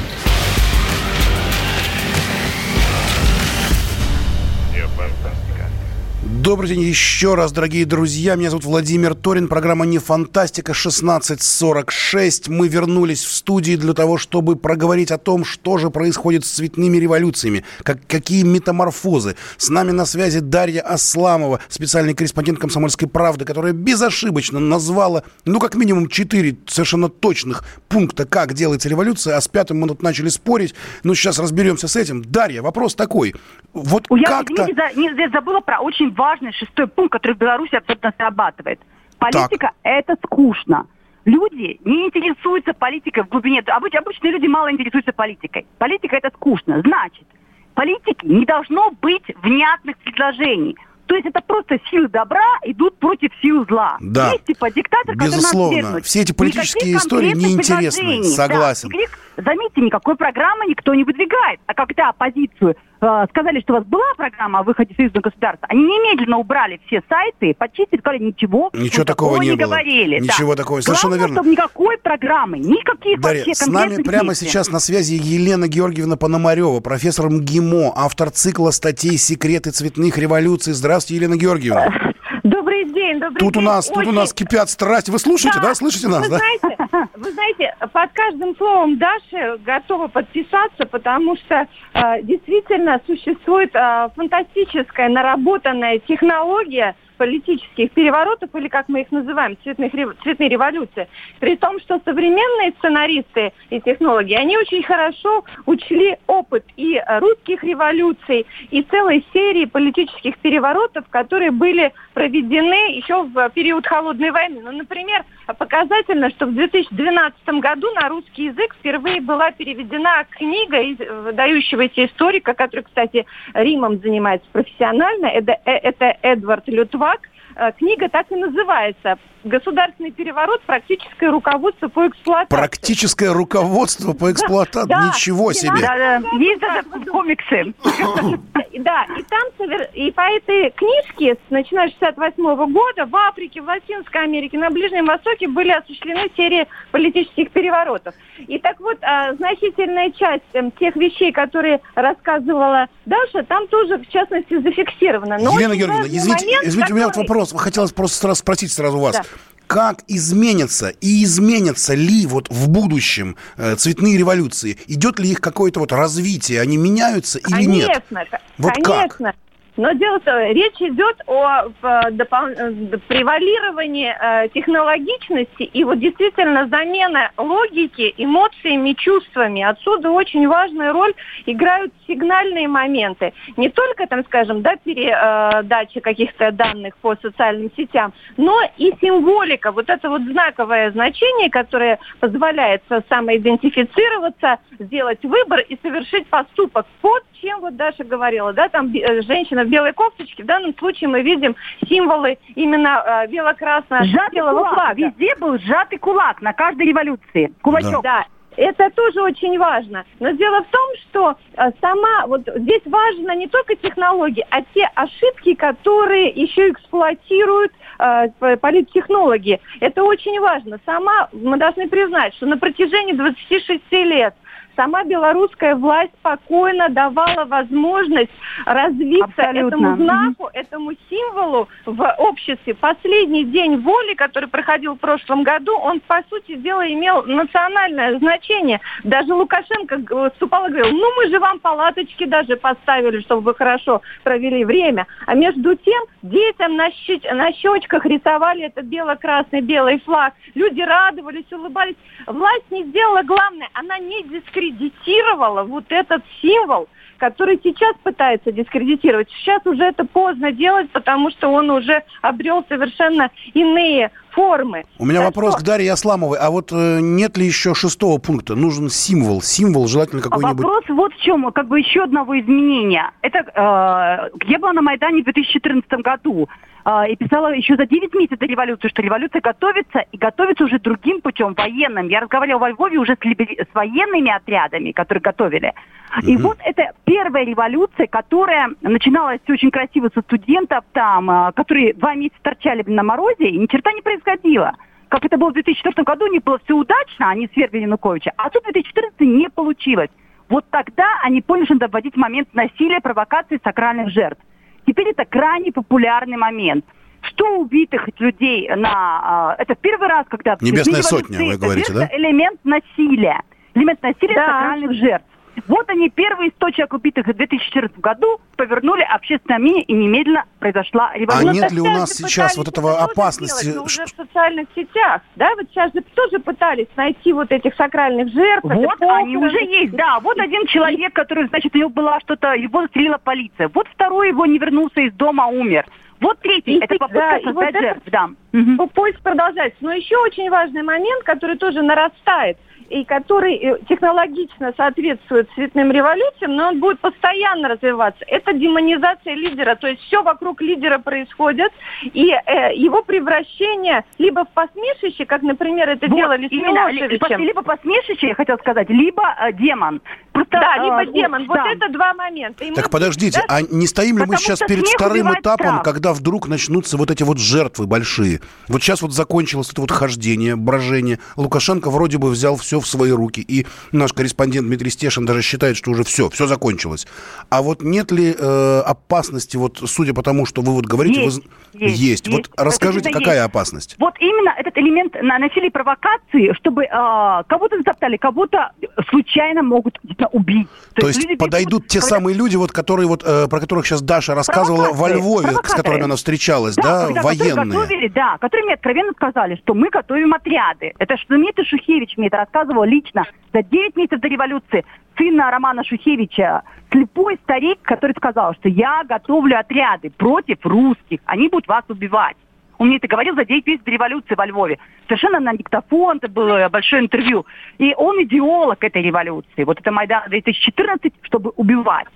Speaker 1: Добрый день еще раз, дорогие друзья. Меня зовут Владимир Торин. Программа «Не фантастика» 1646. Мы вернулись в студии для того, чтобы проговорить о том, что же происходит с цветными революциями, как, какие метаморфозы. С нами на связи Дарья Асламова, специальный корреспондент «Комсомольской правды», которая безошибочно назвала, ну, как минимум, четыре совершенно точных пункта, как делается революция, а с пятым мы тут начали спорить. Ну, сейчас разберемся с этим. Дарья, вопрос такой. Вот
Speaker 7: Ой, Я,
Speaker 1: как-то...
Speaker 7: извините, за- не, за- забыла про очень важный шестой пункт, который в Беларуси абсолютно срабатывает. Политика – это скучно. Люди не интересуются политикой в глубине. Обыч- обычные люди мало интересуются политикой. Политика – это скучно. Значит, политики не должно быть внятных предложений. То есть это просто силы добра идут против сил зла.
Speaker 1: Да.
Speaker 7: Есть типа диктатор,
Speaker 1: Безусловно. Все эти политические
Speaker 7: Никаких
Speaker 1: истории неинтересны. Согласен.
Speaker 7: Да. Никаких- заметьте, никакой программы никто не выдвигает. А когда оппозицию сказали, что у вас была программа о выходе союзного государства, они немедленно убрали все сайты, почистили, сказали, ничего,
Speaker 1: Ничего
Speaker 7: мы
Speaker 1: такого не было.
Speaker 7: говорили. Да.
Speaker 1: Ничего такого. Совершенно
Speaker 7: Главное,
Speaker 1: верно.
Speaker 7: чтобы никакой программы, никаких
Speaker 1: Дарья,
Speaker 7: вообще
Speaker 1: с нами прямо
Speaker 7: действий.
Speaker 1: сейчас на связи Елена Георгиевна Пономарева, профессор МГИМО, автор цикла статей «Секреты цветных революций». Здравствуйте, Елена Георгиевна. [LAUGHS]
Speaker 9: День, добрый
Speaker 1: Тут у
Speaker 9: день.
Speaker 1: нас, тут у
Speaker 9: Очень-
Speaker 1: нас кипят страсти. Вы слушаете, да? Слышите нас,
Speaker 9: вы
Speaker 1: да?
Speaker 9: Знаете, вы знаете, под каждым словом Даши готова подписаться, потому что э, действительно существует э, фантастическая наработанная технология политических переворотов, или как мы их называем, цветных, цветные революции. При том, что современные сценаристы и технологи, они очень хорошо учли опыт и э, русских революций, и целой серии политических переворотов, которые были проведены еще в период Холодной войны. Ну, например, показательно, что в 2012 году на русский язык впервые была переведена книга выдающегося историка, который, кстати, Римом занимается профессионально. Это, э, это Эдвард Лютвак. Э, Книга так и называется «Государственный переворот. Практическое руководство по эксплуатации».
Speaker 1: Практическое руководство по эксплуатации.
Speaker 9: Да,
Speaker 1: Ничего себе.
Speaker 7: Да, да. Есть даже комиксы. [LAUGHS]
Speaker 9: Да, и там совер- и по этой книжке, начиная с 68 года, в Африке, в Латинской Америке, на Ближнем Востоке были осуществлены серии политических переворотов. И так вот, а, значительная часть эм, тех вещей, которые рассказывала Даша, там тоже, в частности, зафиксирована. Но
Speaker 1: Елена Георгиевна, извините,
Speaker 9: момент,
Speaker 1: извините, у меня вот вопрос. Хотелось просто сразу спросить сразу вас.
Speaker 9: Да.
Speaker 1: Как изменятся и изменятся ли вот в будущем э, цветные революции? Идет ли их какое-то вот развитие? Они меняются или нет?
Speaker 9: Конечно,
Speaker 1: Вот
Speaker 9: конечно. Но дело в том, речь идет о допол- э, превалировании э, технологичности и вот действительно замена логики эмоциями, чувствами. Отсюда очень важную роль играют сигнальные моменты. Не только, там, скажем, да, передача каких-то данных по социальным сетям, но и символика. Вот это вот знаковое значение, которое позволяет самоидентифицироваться, сделать выбор и совершить поступок под чем вот Даша говорила, да, там э, женщина в белой кофточке, в данном случае мы видим символы именно э, бело-красно-белого
Speaker 7: кулак.
Speaker 9: флага.
Speaker 7: Везде был сжатый кулак на каждой революции. Кулачок.
Speaker 9: Да. Это тоже очень важно. Но дело в том, что э, сама, вот здесь важно не только технологии, а те ошибки, которые еще эксплуатируют э, политтехнологи. Это очень важно. Сама, мы должны признать, что на протяжении 26 лет сама белорусская власть спокойно давала возможность развиться
Speaker 7: Абсолютно.
Speaker 9: этому знаку, этому символу в обществе. Последний день воли, который проходил в прошлом году, он, по сути дела, имел национальное значение. Даже Лукашенко выступал и говорил, ну мы же вам палаточки даже поставили, чтобы вы хорошо провели время. А между тем детям на, щеч- на щечках рисовали этот бело-красный белый флаг. Люди радовались, улыбались. Власть не сделала главное, она не дискредитировала вот этот символ, который сейчас пытается дискредитировать. Сейчас уже это поздно делать, потому что он уже обрел совершенно иные формы.
Speaker 1: У меня
Speaker 9: Так
Speaker 1: вопрос
Speaker 9: что-
Speaker 1: к Дарье Асламовой. А вот э, нет ли еще шестого пункта? Нужен символ. Символ желательно какой-нибудь.
Speaker 7: Вопрос вот в чем, как бы еще одного изменения. Это э, я была на Майдане в 2014 году и писала еще за 9 месяцев до революции, что революция готовится и готовится уже другим путем, военным. Я разговаривала во Львове уже с, либери- с военными отрядами, которые готовили. И вот это первая революция, которая начиналась очень красиво со студентов там, э, которые два месяца торчали на морозе, и ни черта не происходило как это было в 2004 году, не было все удачно, они свергли Януковича, а тут в 2014 не получилось. Вот тогда они поняли, что надо вводить момент насилия, провокации сакральных жертв. Теперь это крайне популярный момент. 100 убитых людей на... э, это первый раз, когда...
Speaker 1: Небесная сотня, вы говорите,
Speaker 7: это
Speaker 1: да?
Speaker 7: элемент насилия. Элемент насилия
Speaker 9: Да.
Speaker 7: сакральных жертв. Вот они, первые 100 человек убитых в 2014 году, повернули общественное мнение, и немедленно произошла
Speaker 1: А
Speaker 7: революция.
Speaker 9: Ну,
Speaker 1: нет ли у нас сейчас вот этого
Speaker 9: это
Speaker 1: опасности,
Speaker 9: сделать, но уже в социальных сетях, да, вот сейчас же тоже пытались найти вот этих сакральных жертв.
Speaker 7: Вот
Speaker 9: это
Speaker 7: они уже есть, да. Вот один человек, который, значит, у него была что-то, его застрелила полиция. Вот второй его не вернулся из дома, умер. Вот третий,
Speaker 9: И
Speaker 7: это попытка
Speaker 9: да,
Speaker 7: создать
Speaker 9: вот это-
Speaker 7: жертв, да. Мгм.
Speaker 9: Ну, Поиск продолжается. Но еще очень важный момент, который тоже нарастает и который э, технологично соответствует цветным революциям, но он будет постоянно развиваться. Это демонизация лидера, то есть все вокруг лидера происходит, и э, его превращение либо в посмешище, как, например, это
Speaker 7: Вот,
Speaker 9: делали с
Speaker 7: именно, ли-
Speaker 9: Милошевичем.
Speaker 7: либо посмешище, я хотела сказать, либо э, демон. Просто,
Speaker 9: Да,
Speaker 7: э,
Speaker 9: либо демон. Вот
Speaker 7: да.
Speaker 9: это два момента. И мы-
Speaker 1: Так подождите,
Speaker 9: да,
Speaker 1: а не стоим ли мы
Speaker 7: Потому
Speaker 1: сейчас
Speaker 7: что
Speaker 1: перед вторым этапом,
Speaker 7: страх.
Speaker 1: когда вдруг начнутся вот эти вот жертвы большие? Вот сейчас вот закончилось это вот хождение, брожение. Лукашенко вроде бы взял все в свои руки. И наш корреспондент Дмитрий Стешин даже считает, что уже все, все закончилось. А вот нет ли э, опасности, вот судя по тому, что вы вот говорите,
Speaker 7: Есть,
Speaker 1: вы...
Speaker 7: есть,
Speaker 1: есть. Вот
Speaker 7: есть.
Speaker 1: расскажите,
Speaker 7: Это
Speaker 1: какая
Speaker 7: есть.
Speaker 1: опасность?
Speaker 7: Вот именно этот элемент на насилия и провокации, чтобы э, кого-то затоптали, кого-то случайно могут убить.
Speaker 1: То есть
Speaker 7: люди
Speaker 1: подойдут те самые люди, вот которые вот э, про которых сейчас Даша рассказывала во Львове, с которыми она встречалась, да,
Speaker 7: которые
Speaker 1: военные.
Speaker 7: готовили, да, которые мне откровенно сказали, что мы готовим отряды. Это что Дмитрий Шухевич мне это рассказывал лично за 9 месяцев до революции. Сын Романа Шухевича, слепой старик, который сказал, что я готовлю отряды против русских, они будут вас убивать. Он мне это говорил за 9 месяцев до революции во Львове. Совершенно на диктофон, это было большое интервью. И он идеолог этой революции. Вот это Майдан 2014, чтобы убивать.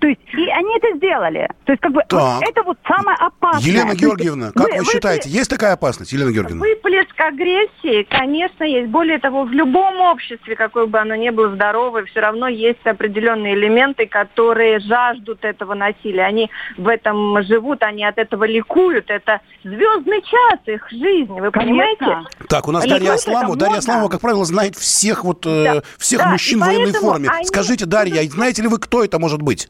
Speaker 7: То есть, и они это сделали. То есть, как бы, вот
Speaker 1: Так.
Speaker 7: это вот самое опасное.
Speaker 1: Елена Георгиевна, как вы,
Speaker 7: вы-
Speaker 1: считаете, есть такая опасность, Елена Георгиевна?
Speaker 9: Выплеск агрессии, конечно, есть. Более того, в любом обществе, какое бы оно ни было здоровое, все равно есть определенные элементы, которые жаждут этого насилия. Они в этом живут, они от этого ликуют. Это звездный час их жизни, вы понимаете?
Speaker 7: Конечно.
Speaker 1: Так, у нас
Speaker 9: А
Speaker 1: Дарья
Speaker 9: ликует
Speaker 1: Асламова. Дарья. Асламова, как правило, знает всех вот э,
Speaker 9: Да.
Speaker 1: всех
Speaker 9: Да,
Speaker 1: мужчин в военной форме.
Speaker 9: они
Speaker 1: Скажите, Дарья, знаете ли вы, кто это может быть?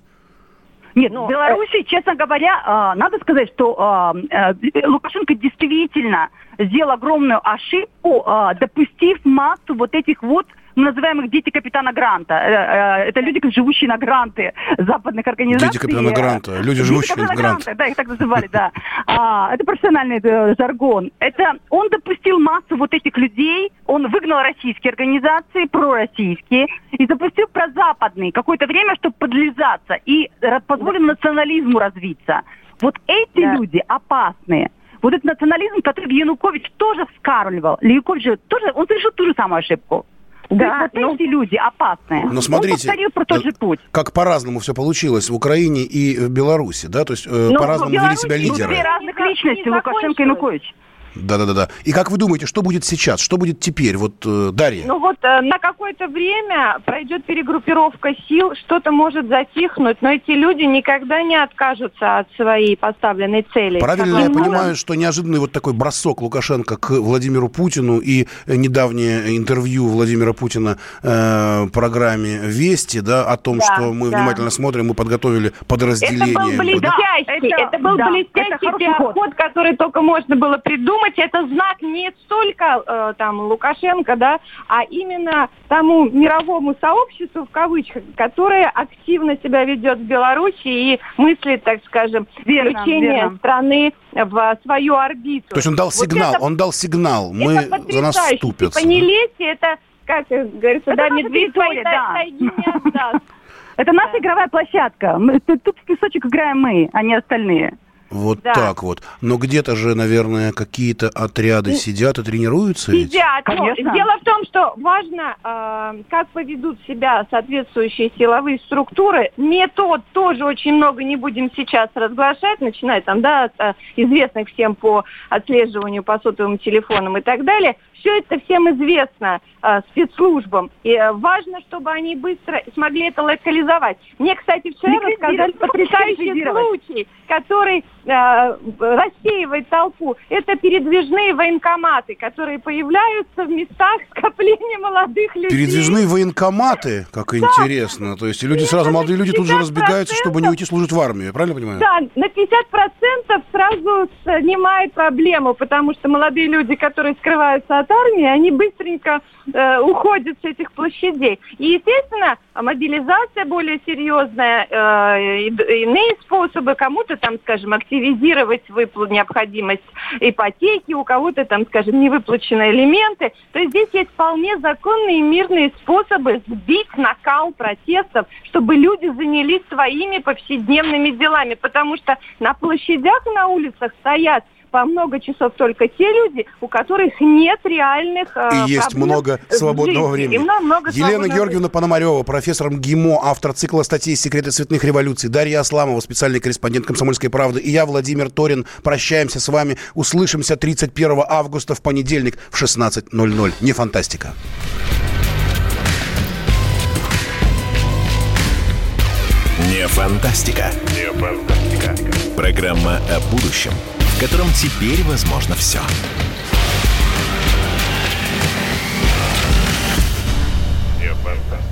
Speaker 7: Нет,
Speaker 9: Ну,
Speaker 7: в Беларуси, честно говоря, а, надо сказать, что а, а, Лукашенко действительно сделал огромную ошибку, а, допустив массу вот этих вот называемых дети капитана Гранта. Э, э, Это люди, живущие на гранты западных организаций.
Speaker 1: Дети капитана Гранта, люди, живущие на
Speaker 7: капитана
Speaker 1: грант.
Speaker 7: Гранта, Да, их так называли, да. А, Это профессиональный э, жаргон. Это он допустил массу вот этих людей, он выгнал российские организации, пророссийские, и запустил прозападные какое-то время, чтобы подлизаться, и позволил национализму развиться. Вот эти
Speaker 9: Да.
Speaker 7: люди опасные. Вот этот национализм, который Янукович тоже вскармливал. Янукович же тоже, он совершил ту же самую ошибку.
Speaker 9: Да,
Speaker 7: вот
Speaker 9: ну-
Speaker 7: эти люди опасные.
Speaker 1: Но смотрите,
Speaker 7: Он повторил про тот
Speaker 1: да,
Speaker 7: же путь.
Speaker 1: как по-разному все получилось в Украине и в Беларуси, да, то есть э,
Speaker 7: Ну,
Speaker 1: по-разному вели себя
Speaker 7: две
Speaker 1: лидеры.
Speaker 7: разных
Speaker 9: Не
Speaker 7: личности,
Speaker 9: закончилось.
Speaker 7: Лукашенко и Янукович.
Speaker 1: Да-да-да. И как вы думаете, что будет сейчас? Что будет теперь? Вот, э, Дарья.
Speaker 9: Ну вот э, на какое-то время пройдет перегруппировка сил, что-то может затихнуть, но эти люди никогда не откажутся от своей поставленной цели.
Speaker 1: Правильно я
Speaker 9: ни
Speaker 1: понимаю, что неожиданный вот такой бросок Лукашенко к Владимиру Путину и э, недавнее интервью Владимира Путина э, программе «Вести», да, о том,
Speaker 9: Да,
Speaker 1: что мы
Speaker 9: да.
Speaker 1: внимательно смотрим, мы подготовили
Speaker 9: Это был
Speaker 1: подразделение.
Speaker 9: блестящий,
Speaker 7: Да,
Speaker 9: это,
Speaker 7: это-
Speaker 9: был
Speaker 7: да, это
Speaker 9: блестящий
Speaker 7: ход.
Speaker 9: ход, который только можно было придумать. Это знак не столько э, там Лукашенко, да, а именно тому мировому сообществу в кавычках, которое активно себя ведет в Беларуси и мыслит, так скажем,
Speaker 7: Верно,
Speaker 9: включение
Speaker 7: верно.
Speaker 9: страны в свою орбиту.
Speaker 1: То есть он дал
Speaker 9: Вот
Speaker 1: сигнал,
Speaker 9: это-
Speaker 1: он дал сигнал, мы
Speaker 9: это
Speaker 1: за нас вступятся.
Speaker 9: Типа не лезьте, это, как говорится,
Speaker 7: Это
Speaker 9: да, медведь тай-
Speaker 7: да.
Speaker 9: тайги не отдаст.
Speaker 7: Это наша игровая площадка. Мы, тут, тут в песочек играем мы, а не остальные.
Speaker 1: Вот
Speaker 9: Да.
Speaker 1: так вот. Но где-то же, наверное, какие-то отряды сидят и тренируются ведь?
Speaker 9: Сидят. Ну,
Speaker 7: Конечно.
Speaker 9: дело в том, что важно, э, как поведут себя соответствующие силовые структуры. Метод тоже очень много не будем сейчас разглашать, начиная там, да, от э, известных всем по отслеживанию по сотовым телефонам и так далее. Все это всем известно э, спецслужбам. И э, важно, чтобы они быстро смогли это локализовать. Мне, кстати, вчера рассказали потрясающий случай, который э, рассеивает толпу. Это передвижные военкоматы, которые появляются в местах скопления молодых людей.
Speaker 1: Передвижные военкоматы, как интересно. То есть и люди сразу, молодые люди тут же
Speaker 9: 50%
Speaker 1: разбегаются, чтобы не уйти служить в армию. Правильно понимаю?
Speaker 9: Да, на 50% сразу снимает проблему, потому что молодые люди, которые скрываются от армии, они быстренько э, уходят с этих площадей. И, естественно, мобилизация более серьезная, э, иные способы, кому-то там, скажем, активизировать выплу- необходимость ипотеки, у кого-то там, скажем, невыплаченные элементы. То есть здесь есть вполне законные мирные способы сбить накал протестов, чтобы люди занялись своими повседневными делами, потому что на площадях и на улицах стоят по много часов только те люди, у которых нет реальных э,
Speaker 1: И есть много свободного
Speaker 9: жизни.
Speaker 1: времени.
Speaker 9: Много- много
Speaker 1: Елена
Speaker 9: свободного
Speaker 1: Георгиевна Пономарева, профессор МГИМО, автор цикла статей «Секреты цветных революций», Дарья Асламова, специальный корреспондент «Комсомольской правды», и я, Владимир Торин, прощаемся с вами. Услышимся 31 августа в понедельник в 16.00. Не фантастика.
Speaker 3: Не фантастика. Не фантастика. Программа о будущем, в котором теперь возможно все.
Speaker 10: Фантастика.